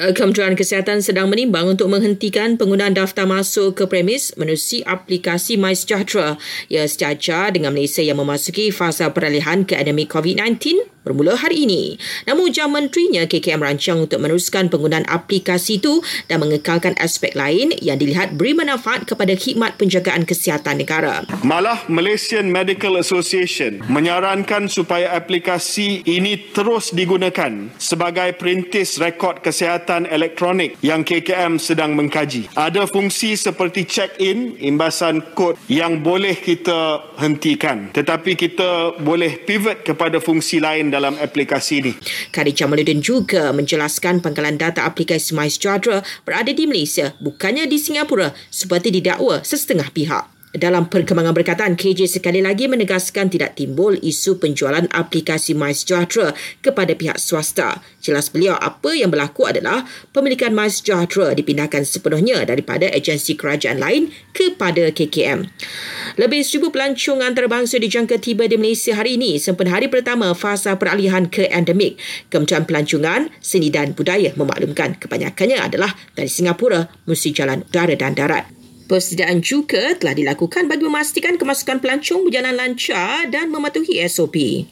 Eh, Kementerian Kesihatan sedang menimbang untuk menghentikan penggunaan daftar masuk ke premis menerusi aplikasi MySejahtera. Ia sejajar dengan Malaysia yang memasuki fasa peralihan ke endemik COVID-19 bermula hari ini. Namun ujar menterinya KKM rancang untuk meneruskan penggunaan aplikasi itu dan mengekalkan aspek lain yang dilihat beri manfaat kepada khidmat penjagaan kesihatan negara. Malah Malaysian Medical Association menyarankan supaya aplikasi ini terus digunakan sebagai perintis rekod kesihatan elektronik yang KKM sedang mengkaji. Ada fungsi seperti check-in, imbasan kod yang boleh kita hentikan. Tetapi kita boleh pivot kepada fungsi lain dalam aplikasi ini. Kadin Jamaluddin juga menjelaskan pangkalan data aplikasi MySejahtera berada di Malaysia bukannya di Singapura seperti didakwa sesetengah pihak. Dalam perkembangan berkaitan, KJ sekali lagi menegaskan tidak timbul isu penjualan aplikasi MySejahtera kepada pihak swasta. Jelas beliau apa yang berlaku adalah pemilikan MySejahtera dipindahkan sepenuhnya daripada agensi kerajaan lain kepada KKM. Lebih seribu pelancong antarabangsa dijangka tiba di Malaysia hari ini sempena hari pertama fasa peralihan ke endemik. Kementerian Pelancongan, Seni dan Budaya memaklumkan kebanyakannya adalah dari Singapura, Musi Jalan Udara dan Darat. Persediaan juga telah dilakukan bagi memastikan kemasukan pelancong berjalan lancar dan mematuhi SOP.